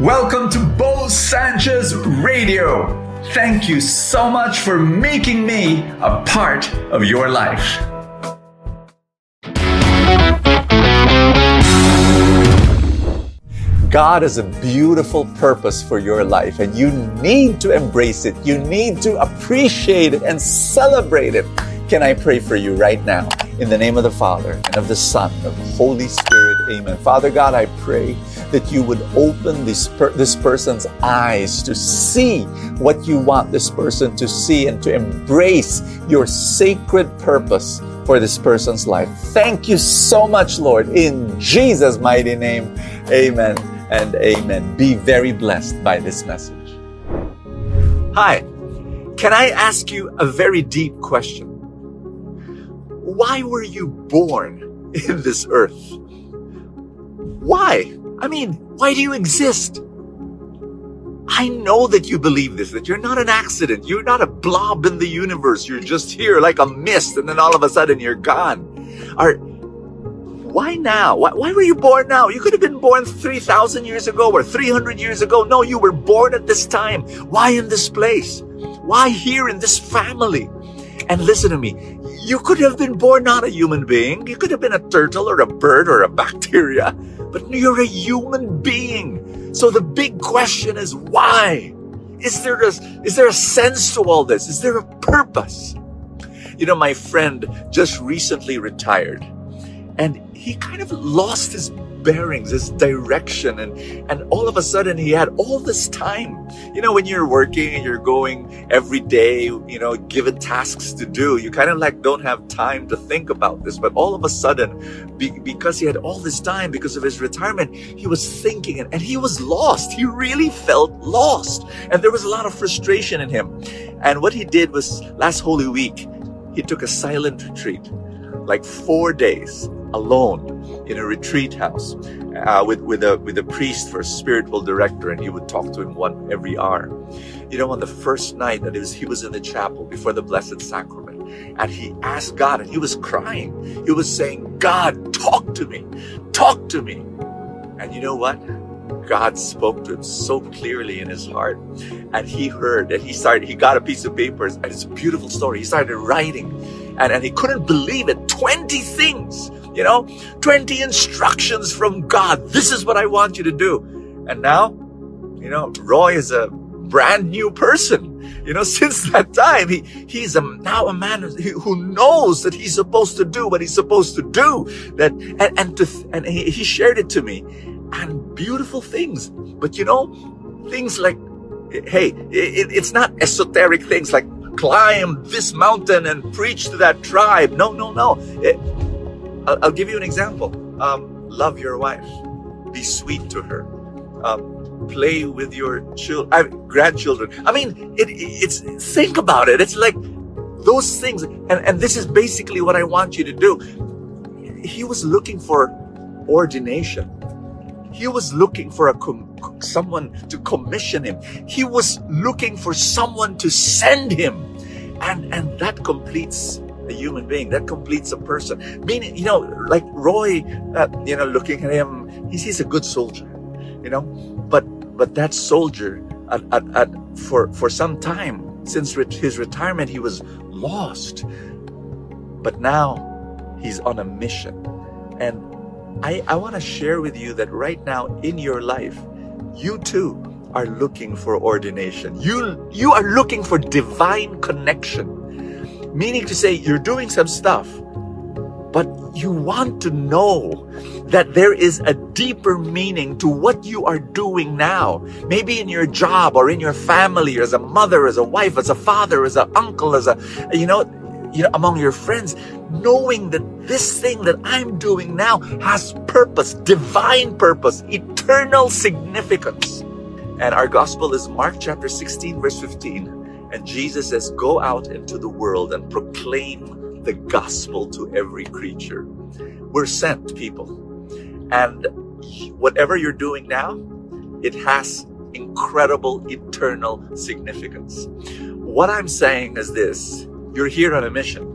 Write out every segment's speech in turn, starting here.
Welcome to Bo Sanchez Radio. Thank you so much for making me a part of your life. God has a beautiful purpose for your life, and you need to embrace it. You need to appreciate it and celebrate it. Can I pray for you right now? In the name of the Father, and of the Son, and of the Holy Spirit. Amen. Father God, I pray that you would open this, per- this person's eyes to see what you want this person to see and to embrace your sacred purpose for this person's life. Thank you so much, Lord. In Jesus' mighty name, amen and amen. Be very blessed by this message. Hi, can I ask you a very deep question? Why were you born in this earth? Why? I mean, why do you exist? I know that you believe this, that you're not an accident. You're not a blob in the universe. You're just here like a mist and then all of a sudden you're gone. Are, why now? Why, why were you born now? You could have been born 3,000 years ago or 300 years ago. No, you were born at this time. Why in this place? Why here in this family? And listen to me. You could have been born not a human being. You could have been a turtle or a bird or a bacteria, but you're a human being. So the big question is why? Is there a, is there a sense to all this? Is there a purpose? You know, my friend just recently retired and he kind of lost his bearings, his direction, and and all of a sudden he had all this time. You know, when you're working and you're going every day, you know, given tasks to do, you kind of like don't have time to think about this. But all of a sudden, be, because he had all this time because of his retirement, he was thinking and, and he was lost. He really felt lost, and there was a lot of frustration in him. And what he did was last Holy Week, he took a silent retreat, like four days alone in a retreat house uh, with with a with a priest for a spiritual director, and he would talk to him one every hour. You know, on the first night that was, he was in the chapel before the Blessed Sacrament, and he asked God, and he was crying. He was saying, "God, talk to me, talk to me." And you know what? God spoke to him so clearly in his heart. And he heard and he started, he got a piece of paper and it's a beautiful story. He started writing and, and he couldn't believe it. 20 things you know, 20 instructions from God. This is what I want you to do. And now, you know, Roy is a brand new person. You know, since that time, he, he's a, now a man who knows that he's supposed to do what he's supposed to do. That, and, and to, and he, he shared it to me and beautiful things. But you know, things like, hey, it, it's not esoteric things like climb this mountain and preach to that tribe. No, no, no. It, I'll, I'll give you an example. Um, love your wife. Be sweet to her. Um, play with your children, uh, grandchildren. I mean, it, it's think about it. It's like those things, and and this is basically what I want you to do. He was looking for ordination. He was looking for a com- someone to commission him. He was looking for someone to send him, and and that completes a human being. That completes a person. Meaning, you know, like Roy, uh, you know, looking at him, he's, he's a good soldier, you know, but but that soldier, at, at, at, for for some time since his retirement, he was lost. But now he's on a mission, and I I want to share with you that right now in your life, you too are looking for ordination. You you are looking for divine connection Meaning to say, you're doing some stuff, but you want to know that there is a deeper meaning to what you are doing now. Maybe in your job or in your family, or as a mother, as a wife, as a father, as an uncle, as a, you know, you know, among your friends, knowing that this thing that I'm doing now has purpose, divine purpose, eternal significance. And our gospel is Mark chapter 16, verse 15. And Jesus says, Go out into the world and proclaim the gospel to every creature. We're sent people. And whatever you're doing now, it has incredible eternal significance. What I'm saying is this you're here on a mission.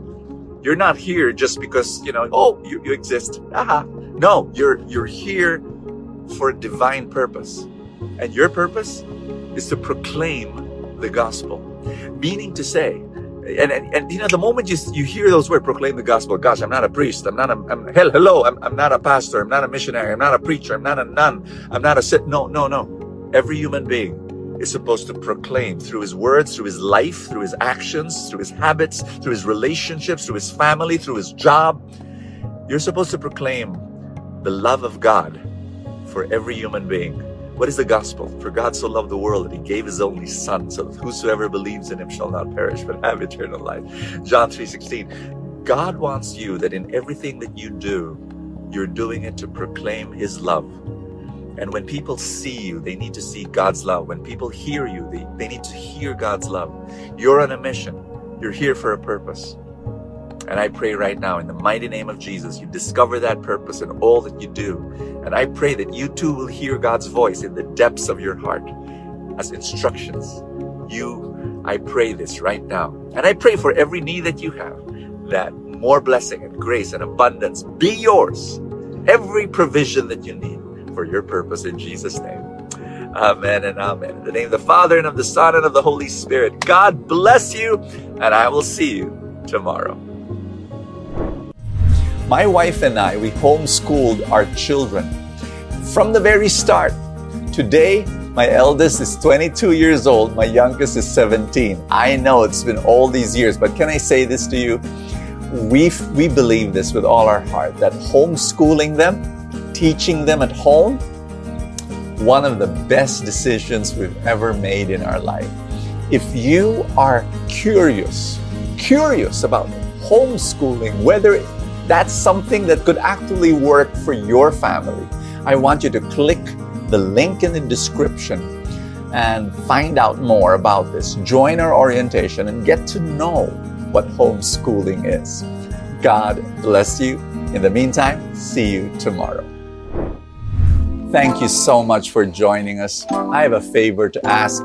You're not here just because, you know, oh, you, you exist. Aha. No, you're you're here for a divine purpose. And your purpose is to proclaim the gospel. Meaning to say, and, and, and, you know the moment you you hear those words proclaim the gospel gosh i'm not a priest i'm not a I'm, hell hello I'm, I'm not a pastor i'm not a missionary i'm not a preacher i'm not a nun i'm not a sit no no no. Every human being is supposed to proclaim through his words through his life through his actions through his habits through his relationships through his family through his job. You're supposed to proclaim the love of god for every human being what is the gospel? For God so loved the world that he gave his only son so that whosoever believes in him shall not perish but have eternal life. John 3:16. God wants you that in everything that you do, you're doing it to proclaim his love. And when people see you, they need to see God's love. When people hear you, they, they need to hear God's love. You're on a mission. You're here for a purpose. And I pray right now in the mighty name of Jesus, you discover that purpose in all that you do. And I pray that you too will hear God's voice in the depths of your heart as instructions. You, I pray this right now. And I pray for every need that you have, that more blessing and grace and abundance be yours. Every provision that you need for your purpose in Jesus' name. Amen and amen. In the name of the Father and of the Son and of the Holy Spirit. God bless you, and I will see you tomorrow. My wife and I, we homeschooled our children from the very start. Today, my eldest is 22 years old, my youngest is 17. I know it's been all these years, but can I say this to you? We, we believe this with all our heart that homeschooling them, teaching them at home, one of the best decisions we've ever made in our life. If you are curious, curious about homeschooling, whether that's something that could actually work for your family, I want you to click the link in the description and find out more about this. Join our orientation and get to know what homeschooling is. God bless you. In the meantime, see you tomorrow. Thank you so much for joining us. I have a favor to ask.